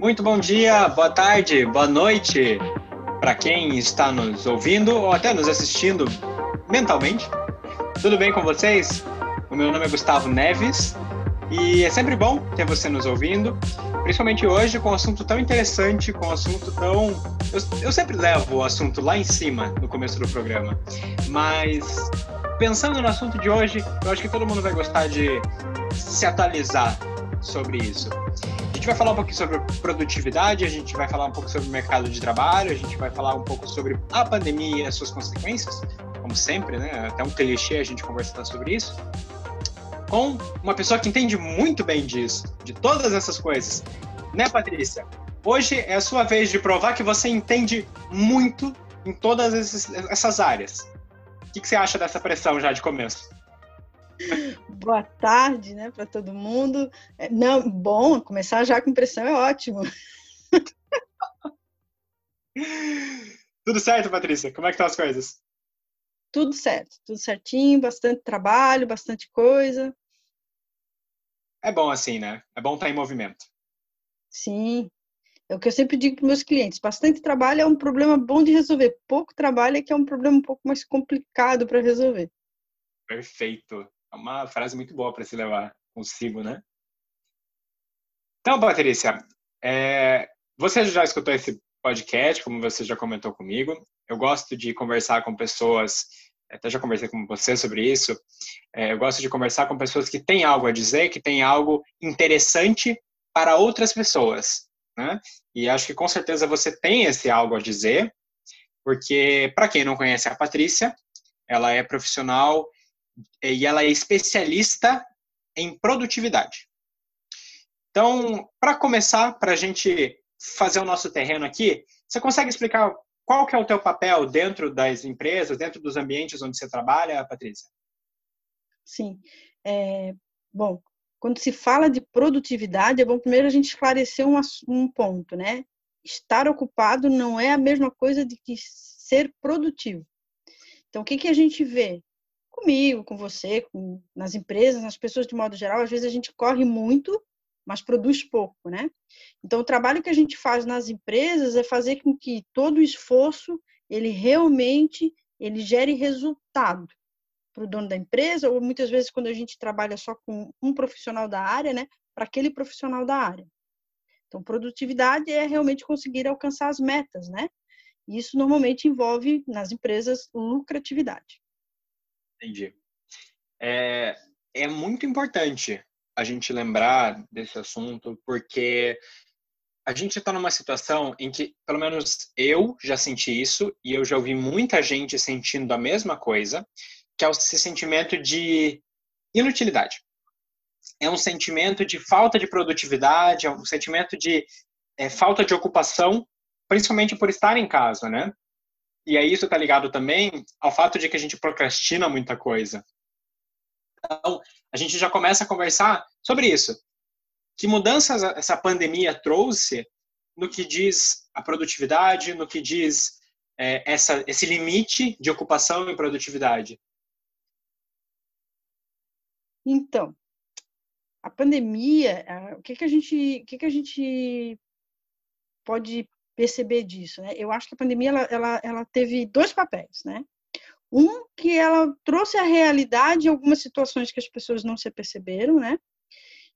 Muito bom dia, boa tarde, boa noite para quem está nos ouvindo ou até nos assistindo mentalmente. Tudo bem com vocês? O meu nome é Gustavo Neves e é sempre bom ter você nos ouvindo, principalmente hoje com um assunto tão interessante, com um assunto tão. Eu, eu sempre levo o assunto lá em cima no começo do programa, mas pensando no assunto de hoje, eu acho que todo mundo vai gostar de se atualizar sobre isso gente vai falar um pouquinho sobre produtividade, a gente vai falar um pouco sobre o mercado de trabalho, a gente vai falar um pouco sobre a pandemia e as suas consequências, como sempre, né? Até um clichê a gente conversar sobre isso. Com uma pessoa que entende muito bem disso, de todas essas coisas. Né, Patrícia? Hoje é a sua vez de provar que você entende muito em todas essas áreas. O que, que você acha dessa pressão já de começo? Boa tarde, né, para todo mundo. É, não, bom, começar já com pressão é ótimo. Tudo certo, Patrícia? Como é que estão as coisas? Tudo certo, tudo certinho, bastante trabalho, bastante coisa. É bom assim, né? É bom estar em movimento. Sim. É o que eu sempre digo para meus clientes: bastante trabalho é um problema bom de resolver, pouco trabalho é que é um problema um pouco mais complicado para resolver. Perfeito. É uma frase muito boa para se levar consigo, né? Então, Patrícia, é, você já escutou esse podcast, como você já comentou comigo. Eu gosto de conversar com pessoas, até já conversei com você sobre isso. É, eu gosto de conversar com pessoas que têm algo a dizer, que têm algo interessante para outras pessoas. Né? E acho que com certeza você tem esse algo a dizer, porque, para quem não conhece a Patrícia, ela é profissional e ela é especialista em produtividade. Então, para começar, para a gente fazer o nosso terreno aqui, você consegue explicar qual que é o teu papel dentro das empresas, dentro dos ambientes onde você trabalha, Patrícia? Sim. É, bom, quando se fala de produtividade, é bom primeiro a gente esclarecer um, um ponto, né? Estar ocupado não é a mesma coisa de que ser produtivo. Então, o que, que a gente vê? comigo, com você, com, nas empresas, nas pessoas de modo geral, às vezes a gente corre muito, mas produz pouco, né? Então, o trabalho que a gente faz nas empresas é fazer com que todo o esforço, ele realmente, ele gere resultado para o dono da empresa, ou muitas vezes quando a gente trabalha só com um profissional da área, né? Para aquele profissional da área. Então, produtividade é realmente conseguir alcançar as metas, né? E isso normalmente envolve, nas empresas, lucratividade. Entendi. É, é muito importante a gente lembrar desse assunto, porque a gente está numa situação em que, pelo menos eu já senti isso, e eu já ouvi muita gente sentindo a mesma coisa, que é esse sentimento de inutilidade. É um sentimento de falta de produtividade, é um sentimento de é, falta de ocupação, principalmente por estar em casa, né? E aí isso está ligado também ao fato de que a gente procrastina muita coisa. Então, a gente já começa a conversar sobre isso. Que mudanças essa pandemia trouxe no que diz a produtividade, no que diz é, essa, esse limite de ocupação e produtividade? Então, a pandemia, o que, que a gente, o que, que a gente pode perceber disso, né? Eu acho que a pandemia ela, ela, ela teve dois papéis, né? Um que ela trouxe à realidade algumas situações que as pessoas não se perceberam, né?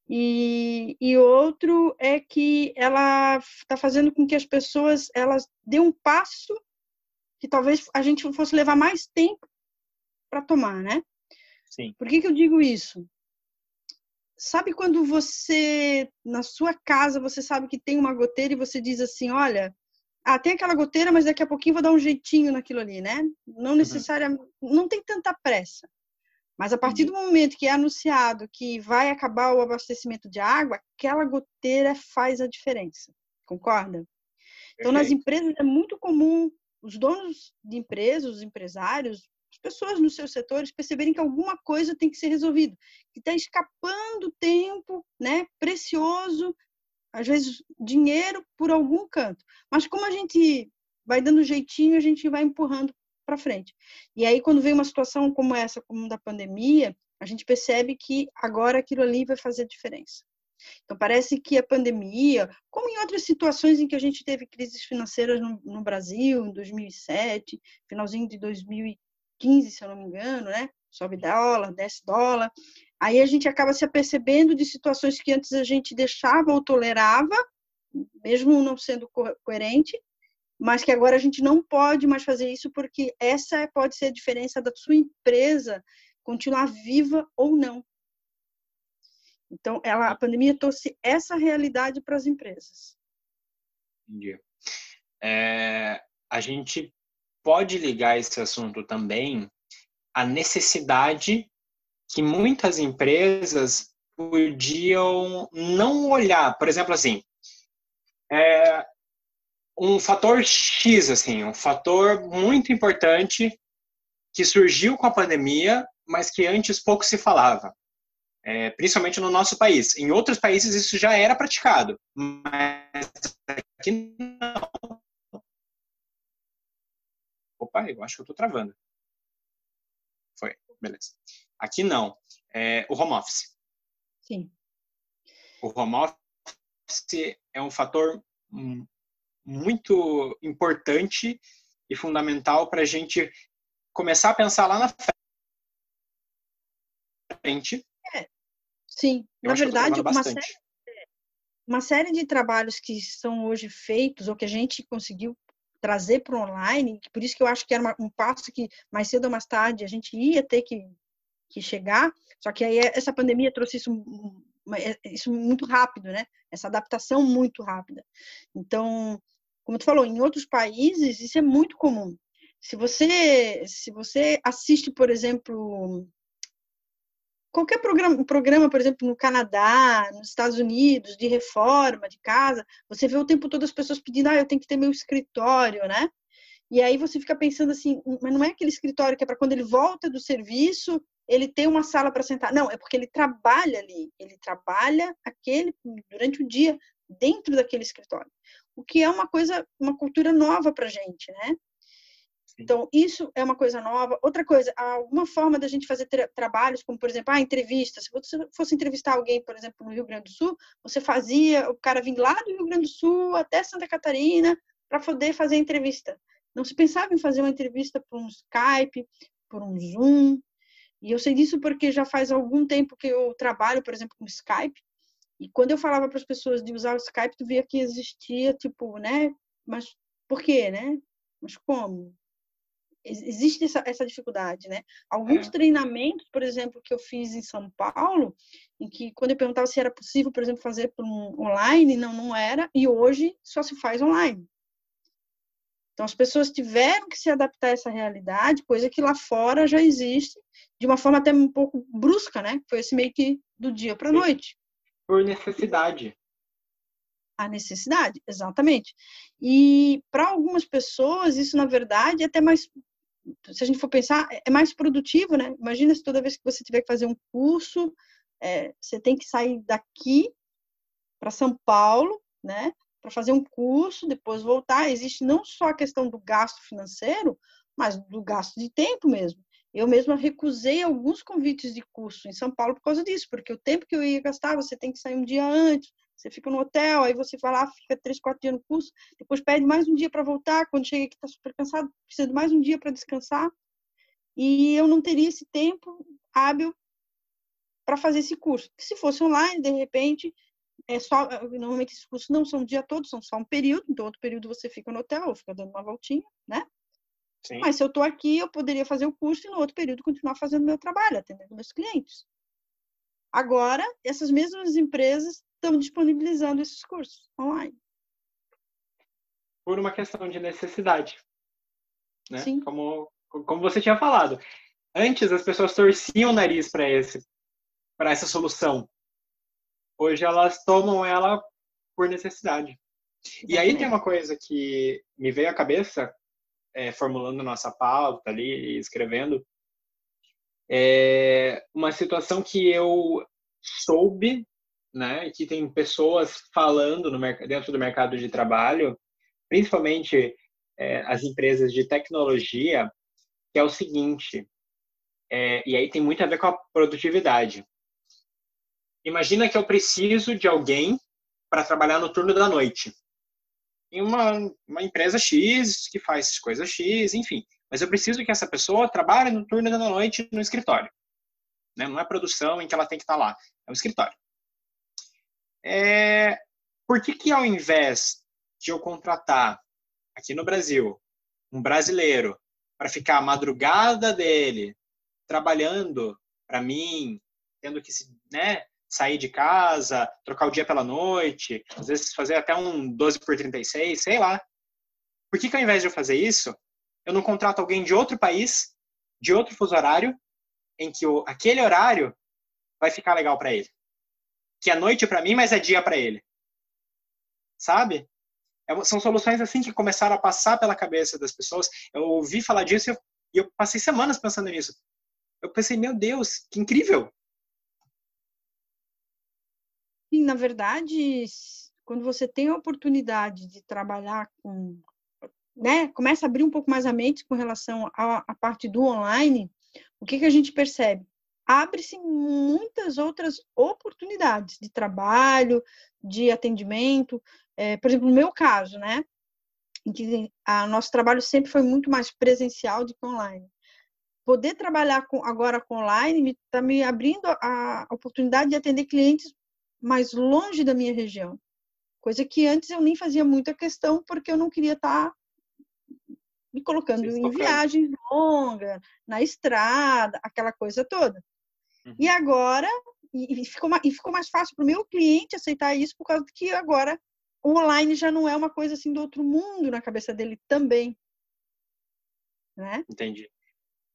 E, e outro é que ela está fazendo com que as pessoas elas dêem um passo que talvez a gente fosse levar mais tempo para tomar, né? Sim. Por que, que eu digo isso? Sabe quando você, na sua casa, você sabe que tem uma goteira e você diz assim, olha, ah, tem aquela goteira, mas daqui a pouquinho vou dar um jeitinho naquilo ali, né? Não necessariamente, uhum. não tem tanta pressa. Mas a partir uhum. do momento que é anunciado que vai acabar o abastecimento de água, aquela goteira faz a diferença. Concorda? Então, nas empresas é muito comum os donos de empresas, os empresários, as pessoas nos seus setores perceberem que alguma coisa tem que ser resolvida, que está escapando tempo, né, precioso, às vezes dinheiro por algum canto. Mas como a gente vai dando jeitinho, a gente vai empurrando para frente. E aí quando vem uma situação como essa, como da pandemia, a gente percebe que agora aquilo ali vai fazer diferença. Então, parece que a pandemia, como em outras situações em que a gente teve crises financeiras no, no Brasil, em 2007, finalzinho de 2015, se eu não me engano, né? Sobe dólar, desce dólar. Aí a gente acaba se apercebendo de situações que antes a gente deixava ou tolerava, mesmo não sendo co coerente, mas que agora a gente não pode mais fazer isso porque essa pode ser a diferença da sua empresa continuar viva ou não. Então, ela, a pandemia trouxe essa realidade para as empresas. Entendi. É, a gente pode ligar esse assunto também à necessidade que muitas empresas podiam não olhar, por exemplo, assim, é, um fator X, assim, um fator muito importante que surgiu com a pandemia, mas que antes pouco se falava é, principalmente no nosso país. Em outros países isso já era praticado, mas aqui não. Opa, eu acho que eu estou travando. Foi, beleza. Aqui não. É, o home office. Sim. O home office é um fator muito importante e fundamental para a gente começar a pensar lá na frente Sim, eu na verdade, uma série, uma série de trabalhos que são hoje feitos ou que a gente conseguiu trazer para o online, por isso que eu acho que era uma, um passo que mais cedo ou mais tarde a gente ia ter que, que chegar, só que aí essa pandemia trouxe isso, é, isso muito rápido, né? Essa adaptação muito rápida. Então, como tu falou, em outros países isso é muito comum. Se você, se você assiste, por exemplo, qualquer programa, programa, por exemplo, no Canadá, nos Estados Unidos, de reforma de casa, você vê o tempo todo as pessoas pedindo, ah, eu tenho que ter meu escritório, né? E aí você fica pensando assim, hum, mas não é aquele escritório que é para quando ele volta do serviço, ele tem uma sala para sentar. Não, é porque ele trabalha ali, ele trabalha aquele durante o dia dentro daquele escritório. O que é uma coisa, uma cultura nova para gente, né? Então, isso é uma coisa nova. Outra coisa, alguma forma da gente fazer tra trabalhos, como, por exemplo, a ah, entrevista. Se você fosse entrevistar alguém, por exemplo, no Rio Grande do Sul, você fazia o cara vir lá do Rio Grande do Sul até Santa Catarina para poder fazer a entrevista. Não se pensava em fazer uma entrevista por um Skype, por um Zoom. E eu sei disso porque já faz algum tempo que eu trabalho, por exemplo, com Skype. E quando eu falava para as pessoas de usar o Skype, tu via que existia, tipo, né? Mas por quê, né? Mas como? existe essa, essa dificuldade, né? Alguns é. treinamentos, por exemplo, que eu fiz em São Paulo, em que quando eu perguntava se era possível, por exemplo, fazer por um online, não, não era, e hoje só se faz online. Então, as pessoas tiveram que se adaptar a essa realidade, coisa que lá fora já existe, de uma forma até um pouco brusca, né? Foi esse meio que do dia para a noite. Por necessidade. A necessidade, exatamente. E para algumas pessoas, isso, na verdade, é até mais se a gente for pensar, é mais produtivo, né? Imagina se toda vez que você tiver que fazer um curso, é, você tem que sair daqui para São Paulo, né? Para fazer um curso, depois voltar. Existe não só a questão do gasto financeiro, mas do gasto de tempo mesmo. Eu mesma recusei alguns convites de curso em São Paulo por causa disso, porque o tempo que eu ia gastar, você tem que sair um dia antes, você fica no hotel, aí você vai lá, fica três, quatro dias no curso, depois pede mais um dia para voltar, quando chega aqui está super cansado, precisa de mais um dia para descansar. E eu não teria esse tempo hábil para fazer esse curso. Se fosse online, de repente, é só normalmente esses cursos não são o dia todo, são só um período, então outro período você fica no hotel ou fica dando uma voltinha, né? Sim. Mas se eu estou aqui, eu poderia fazer o curso e no outro período continuar fazendo meu trabalho, atendendo meus clientes. Agora, essas mesmas empresas estão disponibilizando esses cursos online. Por uma questão de necessidade. Né? Sim. Como, como você tinha falado. Antes as pessoas torciam o nariz para esse para essa solução. Hoje elas tomam ela por necessidade. E aí tem uma coisa que me veio à cabeça, é, formulando nossa pauta ali, escrevendo, É uma situação que eu soube, né, que tem pessoas falando no, dentro do mercado de trabalho, principalmente é, as empresas de tecnologia, que é o seguinte, é, e aí tem muito a ver com a produtividade. Imagina que eu preciso de alguém para trabalhar no turno da noite. Em uma, uma empresa X que faz coisa X, enfim. Mas eu preciso que essa pessoa trabalhe no turno da noite no escritório. Né? Não é produção em que ela tem que estar lá, é um escritório. É, por que, que ao invés de eu contratar aqui no Brasil um brasileiro para ficar a madrugada dele trabalhando para mim, tendo que né, sair de casa, trocar o dia pela noite, às vezes fazer até um 12 por 36, sei lá. Por que, que ao invés de eu fazer isso, eu não contrato alguém de outro país, de outro fuso horário, em que o, aquele horário vai ficar legal para ele? Que é noite para mim, mas é dia para ele. Sabe? É, são soluções assim que começaram a passar pela cabeça das pessoas. Eu ouvi falar disso e eu, eu passei semanas pensando nisso eu pensei, meu Deus, que incrível! Na verdade, quando você tem a oportunidade de trabalhar com, né, começa a abrir um pouco mais a mente com relação à, parte do online, o que, que a gente percebe? Abre-se muitas outras oportunidades de trabalho, de atendimento. É, por exemplo, no meu caso, né, em que a nosso trabalho sempre foi muito mais presencial do que online poder trabalhar com, agora com online está me abrindo a oportunidade de atender clientes mais longe da minha região. Coisa que antes eu nem fazia muita questão, porque eu não queria estar tá me colocando em viagens longas, na estrada, aquela coisa toda. Uhum. E agora, e, ficou, e ficou mais fácil para o meu cliente aceitar isso, por causa que agora o online já não é uma coisa assim do outro mundo na cabeça dele também. Né? Entendi.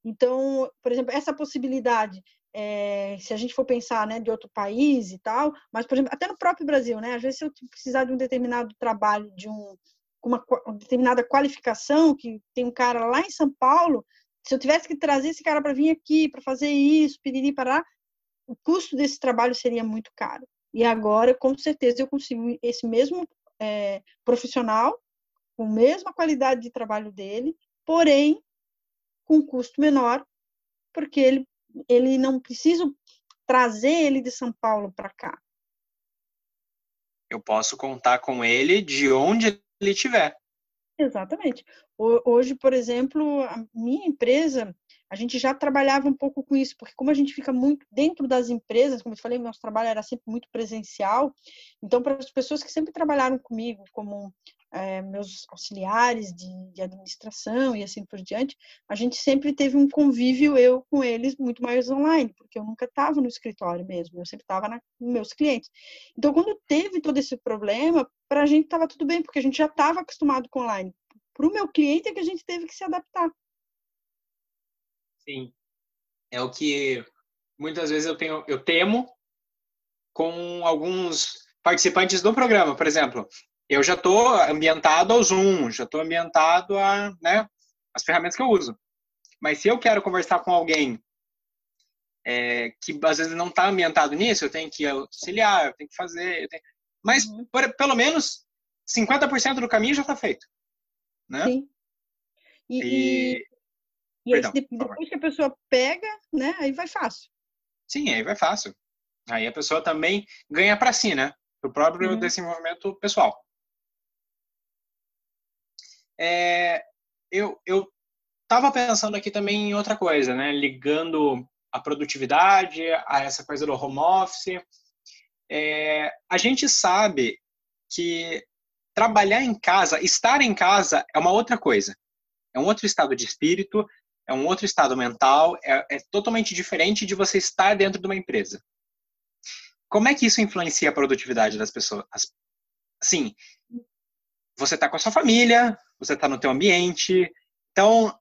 Então, por exemplo, essa possibilidade, é, se a gente for pensar né, de outro país e tal, mas, por exemplo, até no próprio Brasil, né, às vezes se eu precisar de um determinado trabalho, de um, uma, uma determinada qualificação, que tem um cara lá em São Paulo, se eu tivesse que trazer esse cara para vir aqui, para fazer isso, piriri, parar, o custo desse trabalho seria muito caro. E agora, com certeza, eu consigo esse mesmo é, profissional, com a mesma qualidade de trabalho dele, porém, com um custo menor, porque ele, ele não precisa trazer ele de São Paulo para cá. Eu posso contar com ele de onde ele estiver. Exatamente. Hoje, por exemplo, a minha empresa, a gente já trabalhava um pouco com isso, porque como a gente fica muito dentro das empresas, como eu falei, nosso trabalho era sempre muito presencial, então para as pessoas que sempre trabalharam comigo, como é, meus auxiliares de, de, administração e assim por diante, a gente sempre teve um convívio, eu com eles, muito mais online, porque eu nunca estava no escritório mesmo, eu sempre estava com meus clientes. Então, quando teve todo esse problema, para a gente estava tudo bem, porque a gente já estava acostumado com online. Para o meu cliente é que a gente teve que se adaptar. Sim. É o que muitas vezes eu tenho, eu temo com alguns participantes do programa, por exemplo. Eu já estou ambientado ao Zoom, já estou ambientado a, né, as ferramentas que eu uso. Mas se eu quero conversar com alguém é, que às vezes não está ambientado nisso, eu tenho que auxiliar, eu tenho que fazer, tenho... mas uhum. por, pelo menos 50% do caminho já está feito, né? Sim. E, e, e Perdão, aí, depois que a pessoa pega, né, aí vai fácil. Sim, aí vai fácil. Aí a pessoa também ganha para si, né? O próprio uhum. desenvolvimento pessoal. É, eu estava pensando aqui também em outra coisa, né? Ligando a produtividade a essa coisa do home office. É, a gente sabe que trabalhar em casa, estar em casa é uma outra coisa. É um outro estado de espírito, é um outro estado mental, é, é totalmente diferente de você estar dentro de uma empresa. Como é que isso influencia a produtividade das pessoas? Sim, você está com a sua família, você está no teu ambiente, então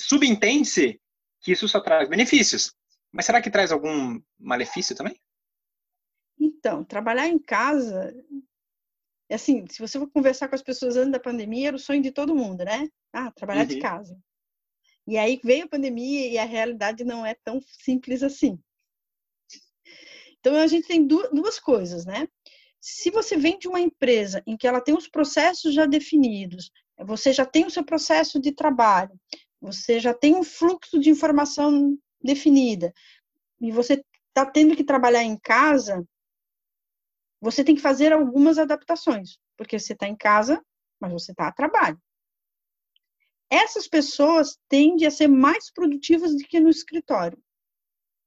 subentende-se que isso só traz benefícios. Mas será que traz algum malefício também? Então, trabalhar em casa, é assim, se você for conversar com as pessoas antes da pandemia, era o sonho de todo mundo, né? Ah, trabalhar uhum. de casa. E aí veio a pandemia e a realidade não é tão simples assim. Então a gente tem duas coisas, né? Se você vem de uma empresa em que ela tem os processos já definidos, você já tem o seu processo de trabalho, você já tem um fluxo de informação definida, e você está tendo que trabalhar em casa, você tem que fazer algumas adaptações, porque você está em casa, mas você está a trabalho. Essas pessoas tendem a ser mais produtivas do que no escritório.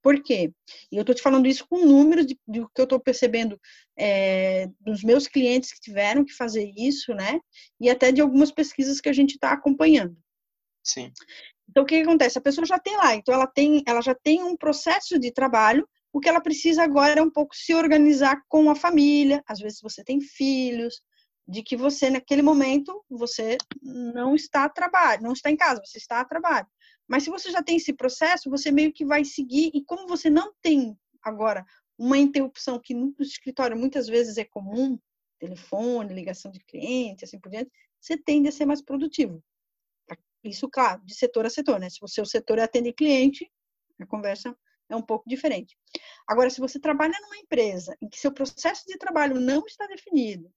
Por quê? E eu estou te falando isso com números de, de que eu estou percebendo é, dos meus clientes que tiveram que fazer isso, né? E até de algumas pesquisas que a gente está acompanhando. Sim. Então, o que, que acontece? A pessoa já tem lá, então ela, tem, ela já tem um processo de trabalho, o que ela precisa agora é um pouco se organizar com a família, às vezes você tem filhos, de que você, naquele momento, você não está a trabalho, não está em casa, você está a trabalho. Mas se você já tem esse processo, você meio que vai seguir, e como você não tem agora uma interrupção que no escritório muitas vezes é comum, telefone, ligação de cliente, assim por diante, você tende a ser mais produtivo. Isso, claro, de setor a setor, né? Se o seu setor é atender cliente, a conversa é um pouco diferente. Agora, se você trabalha numa empresa em que seu processo de trabalho não está definido,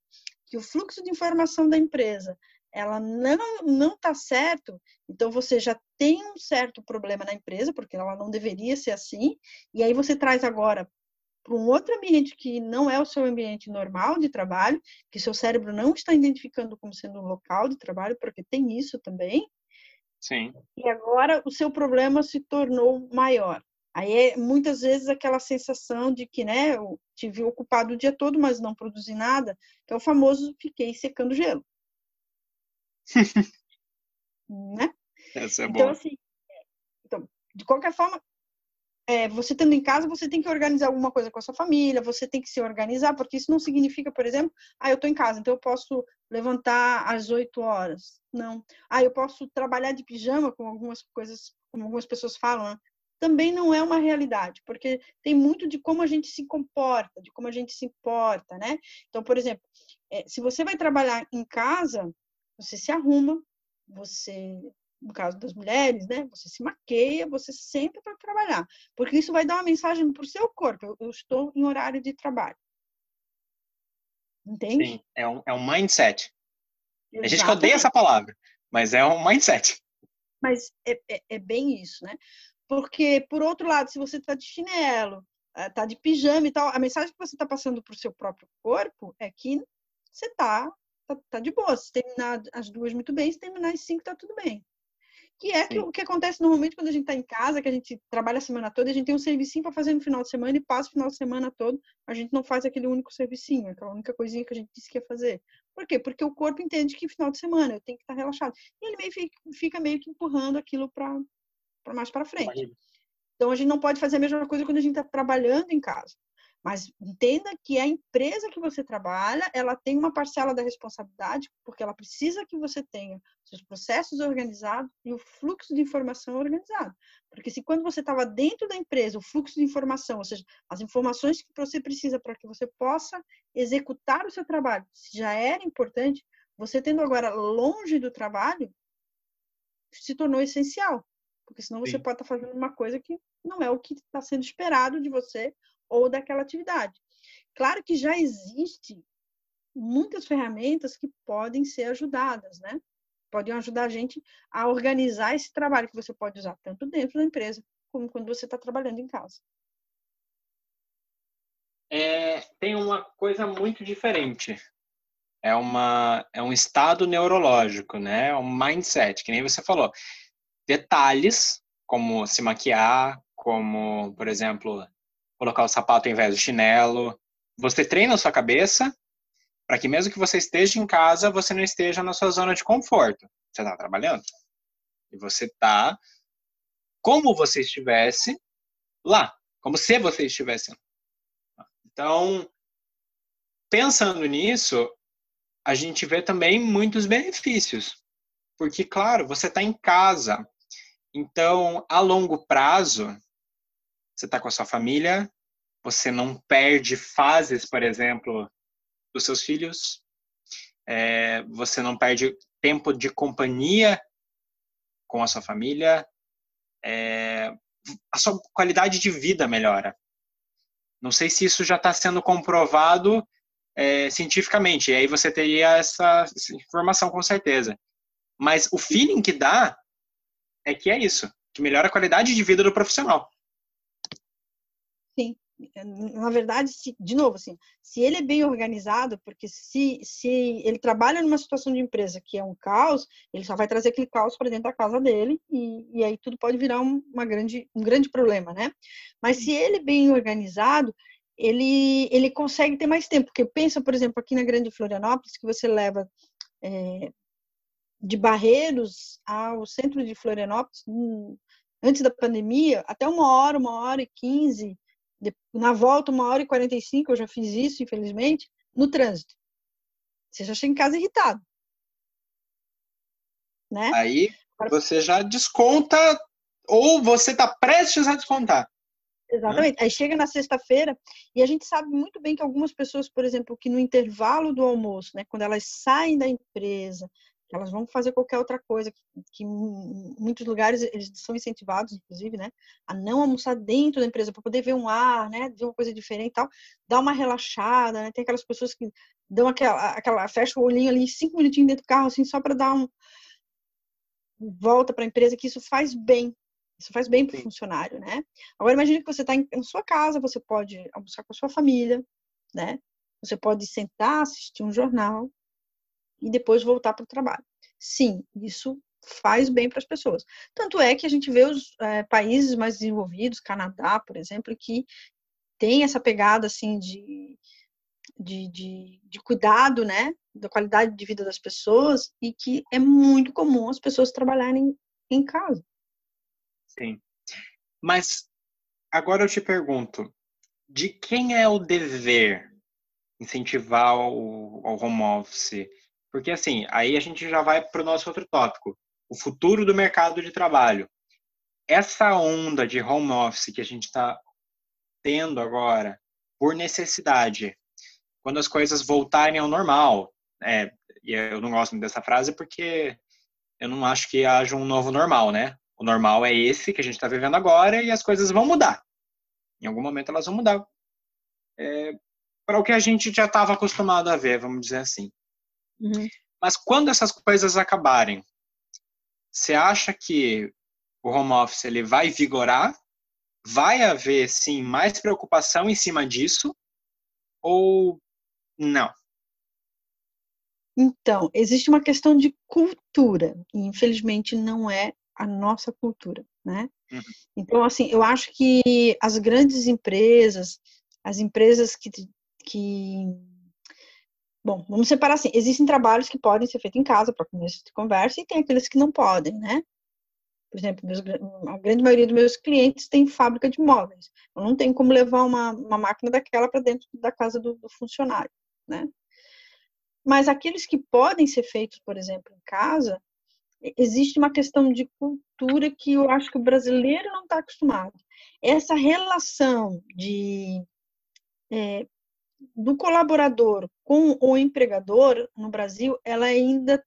que o fluxo de informação da empresa ela não não está certo, então você já tem um certo problema na empresa, porque ela não deveria ser assim, e aí você traz agora para um outro ambiente que não é o seu ambiente normal de trabalho, que seu cérebro não está identificando como sendo um local de trabalho, porque tem isso também. Sim. E agora o seu problema se tornou maior. Aí é muitas vezes aquela sensação de que, né, eu tive ocupado o dia todo, mas não produzi nada, que é o famoso fiquei secando gelo. né? Essa é então, boa. assim, então, de qualquer forma, é, você estando em casa, você tem que organizar alguma coisa com a sua família, você tem que se organizar, porque isso não significa, por exemplo, ah, eu estou em casa, então eu posso levantar às 8 horas. Não. Ah, eu posso trabalhar de pijama, como algumas coisas, como algumas pessoas falam, né? também não é uma realidade, porque tem muito de como a gente se comporta, de como a gente se importa, né? Então, por exemplo, é, se você vai trabalhar em casa, você se arruma, você, no caso das mulheres, né? Você se maqueia, você sempre para trabalhar, porque isso vai dar uma mensagem para o seu corpo. Eu, eu, estou em horário de trabalho. Entende? Sim, é um, é um mindset. A gente que odeia essa palavra, mas é um mindset. Mas é, é, é bem isso, né? Porque, por outro lado, se você está de chinelo, está de pijama e tal, a mensagem que você está passando para o seu próprio corpo é que você está tá, tá, de boa. Se terminar as duas muito bem, se terminar as cinco, está tudo bem. Que é que, o que acontece normalmente quando a gente está em casa, que a gente trabalha a semana toda, a gente tem um servicinho para fazer no final de semana e passa o final de semana todo, a gente não faz aquele único servicinho, aquela única coisinha que a gente disse que ia fazer. Por quê? Porque o corpo entende que final de semana eu tenho que estar relaxado. E ele meio fica, fica meio que empurrando aquilo para para mais para frente. Então, a gente não pode fazer a mesma coisa quando a gente está trabalhando em casa. Mas entenda que a empresa que você trabalha, ela tem uma parcela da responsabilidade, porque ela precisa que você tenha seus processos organizados e o fluxo de informação organizado. Porque se quando você estava dentro da empresa, o fluxo de informação, ou seja, as informações que você precisa para que você possa executar o seu trabalho, se já era importante, você tendo agora longe do trabalho, se tornou essencial. Porque senão você Sim. pode estar tá fazendo uma coisa que não é o que está sendo esperado de você ou daquela atividade. Claro que já existe muitas ferramentas que podem ser ajudadas, né? Podem ajudar a gente a organizar esse trabalho que você pode usar tanto dentro da empresa como quando você está trabalhando em casa. É, tem uma coisa muito diferente. É, uma, é um estado neurológico, né? É um mindset, que nem você falou detalhes, como se maquiar, como, por exemplo, colocar o sapato ao invés do chinelo. Você treina a sua cabeça para que mesmo que você esteja em casa, você não esteja na sua zona de conforto. Você está trabalhando. E você está como você estivesse lá, como se você estivesse lá. Então, pensando nisso, a gente vê também muitos benefícios. Porque, claro, você está em casa, então, a longo prazo, você está com a sua família, você não perde fases, por exemplo, dos seus filhos, é, você não perde tempo de companhia com a sua família, é, a sua qualidade de vida melhora. Não sei se isso já está sendo comprovado é, cientificamente, e aí você teria essa, essa informação com certeza. Mas o feeling que dá é que é isso, que melhora a qualidade de vida do profissional. Sim na verdade, de novo, assim, se ele é bem organizado, porque se, se ele trabalha numa situação de empresa que é um caos, ele só vai trazer aquele caos para dentro da casa dele e, e aí tudo pode virar um, uma grande, um grande problema, né? Mas se ele é bem organizado, ele, ele consegue ter mais tempo, porque pensa, por exemplo, aqui na Grande Florianópolis, que você leva é, de Barreiros ao centro de Florianópolis, hum, antes da pandemia, até uma hora, uma hora e quinze, na volta, uma hora e 45, eu já fiz isso, infelizmente, no trânsito. Você já chega em casa irritado. Né? Aí você já desconta, ou você está prestes a descontar. Exatamente. Né? Aí chega na sexta-feira e a gente sabe muito bem que algumas pessoas, por exemplo, que no intervalo do almoço, né, quando elas saem da empresa, elas vão fazer qualquer outra coisa, que, que em muitos lugares eles são incentivados, inclusive, né, a não almoçar dentro da empresa para poder ver um ar, né, ver uma coisa diferente e tal, dar uma relaxada, né, tem aquelas pessoas que dão aquela, aquela fecha o olhinho ali cinco minutinhos dentro do carro, assim, só para dar um volta para a empresa, que isso faz bem, isso faz bem para o funcionário, né? Agora imagine que você está em, em sua casa, você pode almoçar com a sua família, né? Você pode sentar, assistir um jornal, e depois voltar para o trabalho. Sim, isso faz bem para as pessoas. Tanto é que a gente vê os é, países mais desenvolvidos, Canadá, por exemplo, que tem essa pegada assim de, de, de, de, cuidado, né, da qualidade de vida das pessoas e que é muito comum as pessoas trabalharem em casa. Sim. Mas agora eu te pergunto, de quem é o dever incentivar o, o home office? Porque, assim, aí a gente já vai para o nosso outro tópico, o futuro do mercado de trabalho. Essa onda de home office que a gente está tendo agora, por necessidade, quando as coisas voltarem ao normal, é, eu não gosto muito dessa frase porque eu não acho que haja um novo normal, né? O normal é esse que a gente está vivendo agora e as coisas vão mudar. Em algum momento elas vão mudar. É, para o que a gente já estava acostumado a ver, vamos dizer assim. Uhum. Mas quando essas coisas acabarem, você acha que o home office ele vai vigorar? Vai haver, sim, mais preocupação em cima disso? Ou não? Então, existe uma questão de cultura, e infelizmente não é a nossa cultura, né? Uhum. Então, assim, eu acho que as grandes empresas, as empresas que, que Bom, vamos separar assim. Existem trabalhos que podem ser feitos em casa para começo de conversa e tem aqueles que não podem, né? Por exemplo, meus, a grande maioria dos meus clientes tem fábrica de móveis. Eu não tenho como levar uma, uma máquina daquela para dentro da casa do, do funcionário, né? Mas aqueles que podem ser feitos, por exemplo, em casa, existe uma questão de cultura que eu acho que o brasileiro não está acostumado. Essa relação de é, do colaborador com o empregador no Brasil, ela ainda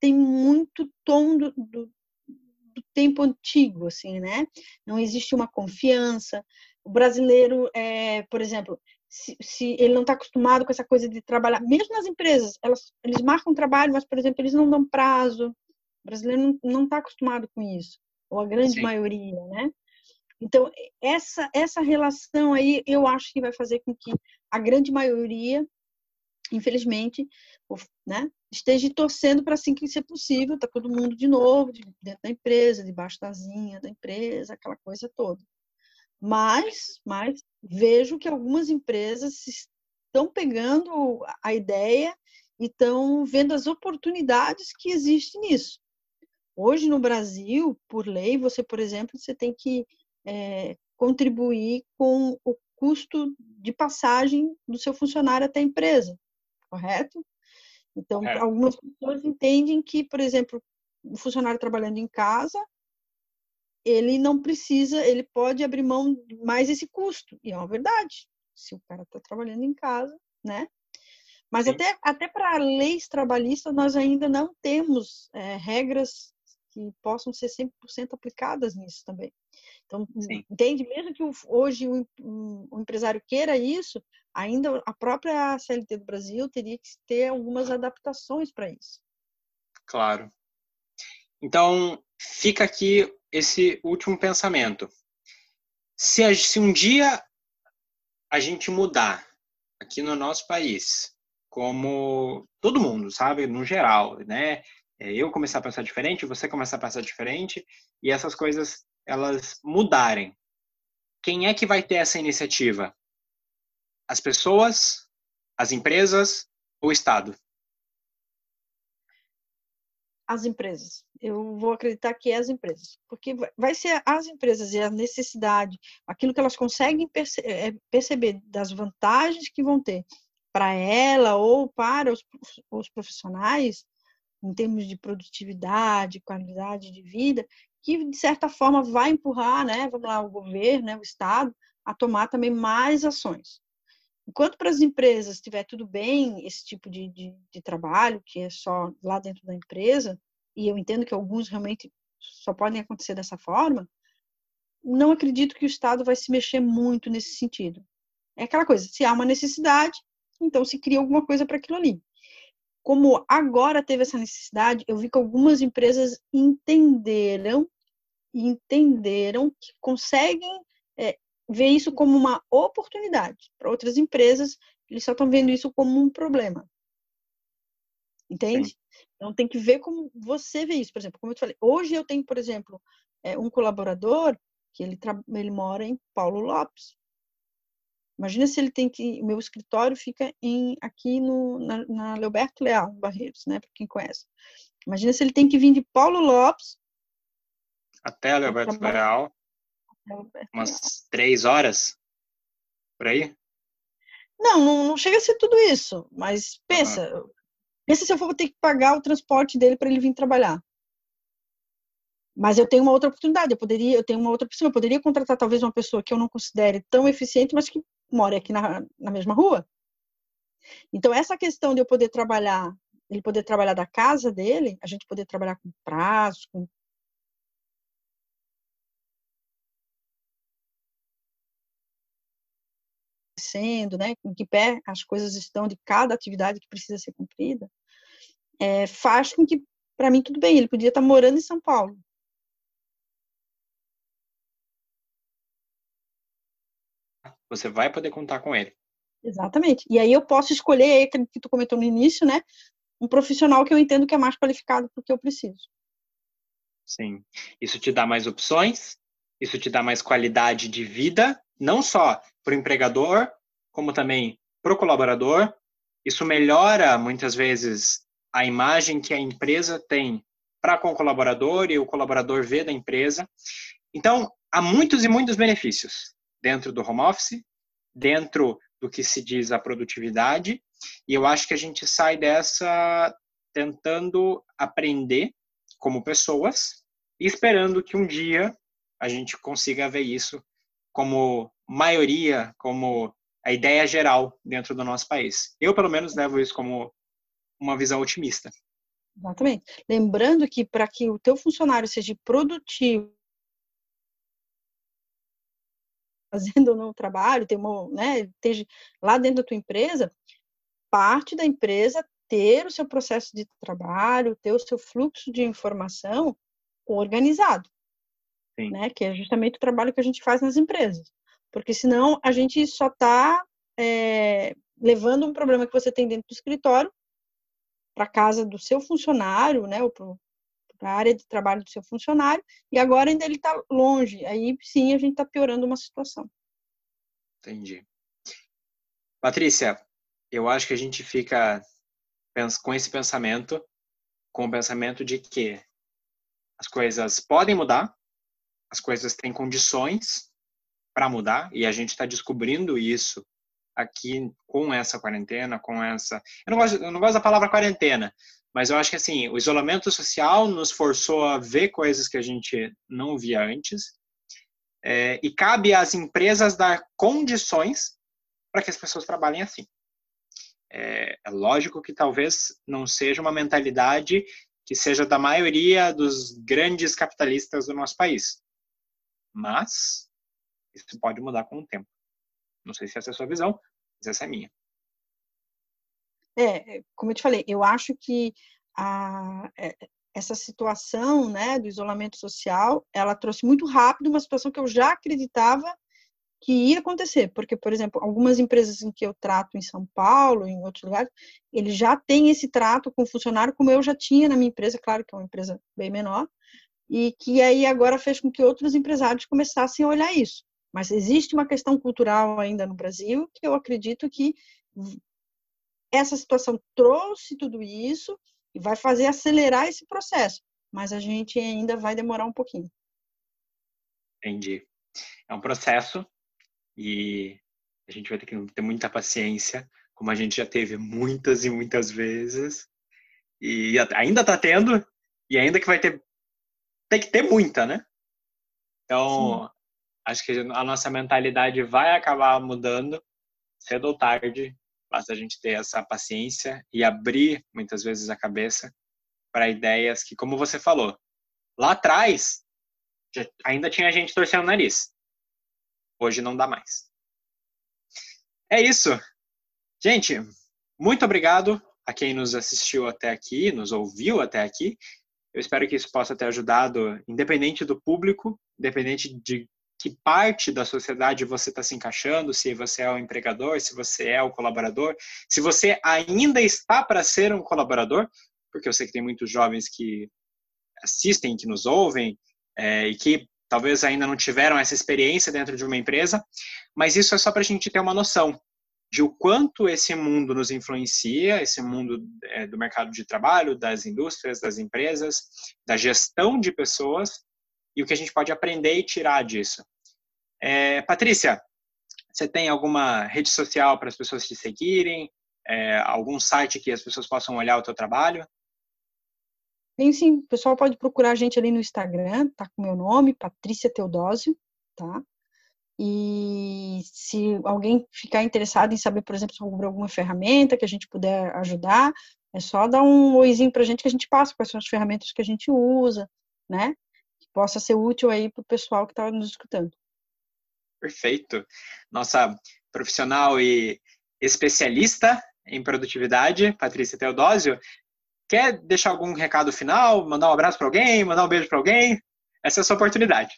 tem muito tom do, do, do, tempo antigo, assim, né? Não existe uma confiança. O brasileiro, é, por exemplo, se, se ele não está acostumado com essa coisa de trabalhar, mesmo nas empresas, elas, eles marcam trabalho, mas, por exemplo, eles não dão prazo. O brasileiro não está acostumado com isso, ou a grande Sim. maioria, né? Então, essa, essa relação aí, eu acho que vai fazer com que a grande maioria, infelizmente, né, esteja torcendo para assim que ser possível, tá todo mundo de novo dentro da empresa, debaixo da asinha da empresa, aquela coisa toda. Mas, mas vejo que algumas empresas estão pegando a ideia e estão vendo as oportunidades que existem nisso. Hoje no Brasil, por lei, você, por exemplo, você tem que é, contribuir com o custo de passagem do seu funcionário até a empresa, correto? Então, é. algumas pessoas entendem que, por exemplo, o funcionário trabalhando em casa, ele não precisa, ele pode abrir mão mais esse custo. E é uma verdade. Se o cara está trabalhando em casa, né? Mas Sim. até, até para leis trabalhistas, nós ainda não temos é, regras que que possam ser 100% aplicadas nisso também. Então, Sim. entende? Mesmo que hoje o, o, empresário queira isso, ainda a própria CLT do Brasil teria que ter algumas adaptações para isso. Claro. Então, fica aqui esse último pensamento. Se, se um dia a gente mudar aqui no nosso país, como todo mundo, sabe, no geral, né? É, eu começar a pensar diferente, você começar a pensar diferente, e essas coisas elas mudarem. Quem é que vai ter essa iniciativa? As pessoas, as empresas ou o Estado? As empresas. Eu vou acreditar que é as empresas, porque vai ser as empresas e a necessidade, aquilo que elas conseguem perce é, perceber das vantagens que vão ter para ela ou para os, os profissionais, em termos de produtividade, qualidade de vida, que de certa forma vai empurrar, né, vamos lá, o governo, né, o Estado, a tomar também mais ações. Enquanto para as empresas estiver tudo bem, esse tipo de, de, de, trabalho, que é só lá dentro da empresa, e eu entendo que alguns realmente só podem acontecer dessa forma, não acredito que o Estado vai se mexer muito nesse sentido. É aquela coisa, se há uma necessidade, então se cria alguma coisa para aquilo ali como agora teve essa necessidade, eu vi que algumas empresas entenderam entenderam que conseguem é, ver isso como uma oportunidade. Para outras empresas, eles só estão vendo isso como um problema. Entende? Sim. Então tem que ver como você vê isso. Por exemplo, como eu te falei, hoje eu tenho, por exemplo, é, um colaborador que ele, ele mora em Paulo Lopes. Imagina se ele tem que. Meu escritório fica em, aqui no, na, na Leoberto Leal, Barreiros, né? Para quem conhece. Imagina se ele tem que vir de Paulo Lopes. Até Leoberto Leal. Umas três horas? Por aí? Não, não, não, chega a ser tudo isso. Mas pensa. Uhum. Pensa se eu for ter que pagar o transporte dele para ele vir trabalhar. Mas eu tenho uma outra oportunidade, eu poderia, eu tenho uma outra opção, eu poderia contratar talvez uma pessoa que eu não considere tão eficiente, mas que mora aqui na, na mesma rua. Então, essa questão de eu poder trabalhar, ele poder trabalhar da casa dele, a gente poder trabalhar com prazo, com sendo, né, em que pé as coisas estão de cada atividade que precisa ser cumprida, é, faz com que, para mim, tudo bem, ele podia estar morando em São Paulo, Você vai poder contar com ele. Exatamente. E aí eu posso escolher, aí, que tu comentou no início, né? Um profissional que eu entendo que é mais qualificado para o que eu preciso. Sim. Isso te dá mais opções, isso te dá mais qualidade de vida, não só para o empregador, como também para o colaborador. Isso melhora, muitas vezes, a imagem que a empresa tem para com o colaborador e o colaborador vê da empresa. Então, há muitos e muitos benefícios dentro do home office, dentro do que se diz a produtividade, e eu acho que a gente sai dessa tentando aprender como pessoas e esperando que um dia a gente consiga ver isso como maioria, como a ideia geral dentro do nosso país. Eu, pelo menos, levo isso como uma visão otimista. Exatamente. Lembrando que para que o teu funcionário seja produtivo fazendo no trabalho, tem uma, né, esteja lá dentro da tua empresa, parte da empresa ter o seu processo de trabalho, ter o seu fluxo de informação organizado, Sim. né, que é justamente o trabalho que a gente faz nas empresas, porque senão a gente só está é, levando um problema que você tem dentro do escritório para casa do seu funcionário, né, ou para a área de trabalho do seu funcionário, e agora ainda ele está longe. Aí sim a gente está piorando uma situação. Entendi. Patrícia, eu acho que a gente fica com esse pensamento, com o pensamento de que as coisas podem mudar, as coisas têm condições para mudar, e a gente está descobrindo isso aqui com essa quarentena, com essa. Eu não, gosto, eu não gosto da palavra quarentena, mas eu acho que assim, o isolamento social nos forçou a ver coisas que a gente não via antes. É, e cabe às empresas dar condições para que as pessoas trabalhem assim. É, é, lógico que talvez não seja uma mentalidade que seja da maioria dos grandes capitalistas do nosso país. Mas isso pode mudar com o tempo. Não sei se essa é a sua visão, mas essa é minha. É, como eu te falei, eu acho que a, é, essa situação né, do isolamento social, ela trouxe muito rápido uma situação que eu já acreditava que ia acontecer, porque, por exemplo, algumas empresas em que eu trato em São Paulo, em outros lugares, eles já têm esse trato com funcionário, como eu já tinha na minha empresa, claro que é uma empresa bem menor, e que aí agora fez com que outros empresários começassem a olhar isso. Mas existe uma questão cultural ainda no Brasil que eu acredito que essa situação trouxe tudo isso e vai fazer acelerar esse processo, mas a gente ainda vai demorar um pouquinho. Entendi. É um processo e a gente vai ter que ter muita paciência, como a gente já teve muitas e muitas vezes, e ainda está tendo, e ainda que vai ter, tem que ter muita, né? Então, Sim. Acho que a nossa mentalidade vai acabar mudando, cedo ou tarde, basta a gente ter essa paciência e abrir muitas vezes a cabeça para ideias que, como você falou, lá atrás ainda tinha gente torcendo o nariz. Hoje não dá mais. É isso. Gente, muito obrigado a quem nos assistiu até aqui, nos ouviu até aqui. Eu espero que isso possa ter ajudado, independente do público, independente de que parte da sociedade você está se encaixando, se você é o empregador, se você é o colaborador, se você ainda está para ser um colaborador, porque eu sei que tem muitos jovens que assistem, que nos ouvem, é, e que talvez ainda não tiveram essa experiência dentro de uma empresa, mas isso é só para a gente ter uma noção de o quanto esse mundo nos influencia, esse mundo é, do mercado de trabalho, das indústrias, das empresas, da gestão de pessoas e o que a gente pode aprender e tirar disso. É, Patrícia, você tem alguma rede social para as pessoas te seguirem? É, algum site que as pessoas possam olhar o teu trabalho? Tem sim, o pessoal pode procurar a gente ali no Instagram, tá com meu nome, Patrícia Teodósio, tá? E se alguém ficar interessado em saber, por exemplo, sobre alguma ferramenta que a gente puder ajudar, é só dar um oizinho para a gente que a gente passa quais são as ferramentas que a gente usa, né? Possa ser útil aí para o pessoal que está nos escutando. Perfeito. Nossa profissional e especialista em produtividade, Patrícia Teodósio, Quer deixar algum recado final? Mandar um abraço para alguém? Mandar um beijo para alguém? Essa é a sua oportunidade.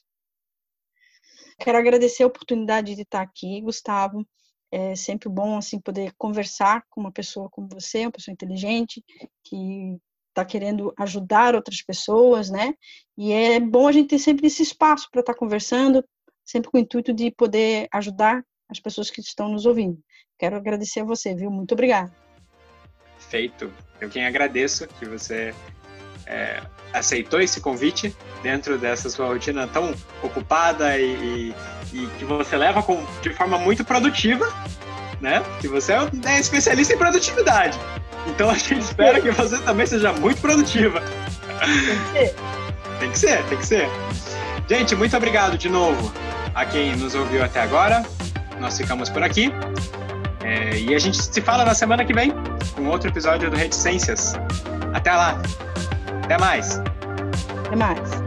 Quero agradecer a oportunidade de estar aqui, Gustavo. É sempre bom assim poder conversar com uma pessoa como você, uma pessoa inteligente que está querendo ajudar outras pessoas, né? E é bom a gente ter sempre esse espaço para estar tá conversando, sempre com o intuito de poder ajudar as pessoas que estão nos ouvindo. Quero agradecer a você, viu? Muito obrigada feito. Eu quem agradeço que você é, aceitou esse convite dentro dessa sua rotina tão ocupada e, e, e, que você leva com, de forma muito produtiva, né? Que você é especialista em produtividade. Então a gente espera que você também seja muito produtiva. Tem que ser. Tem que ser. Gente, muito obrigado de novo a quem nos ouviu até agora. Nós ficamos por aqui. É, e a gente se fala na semana que vem com outro episódio do Reticências. Até lá. Até mais. Até mais.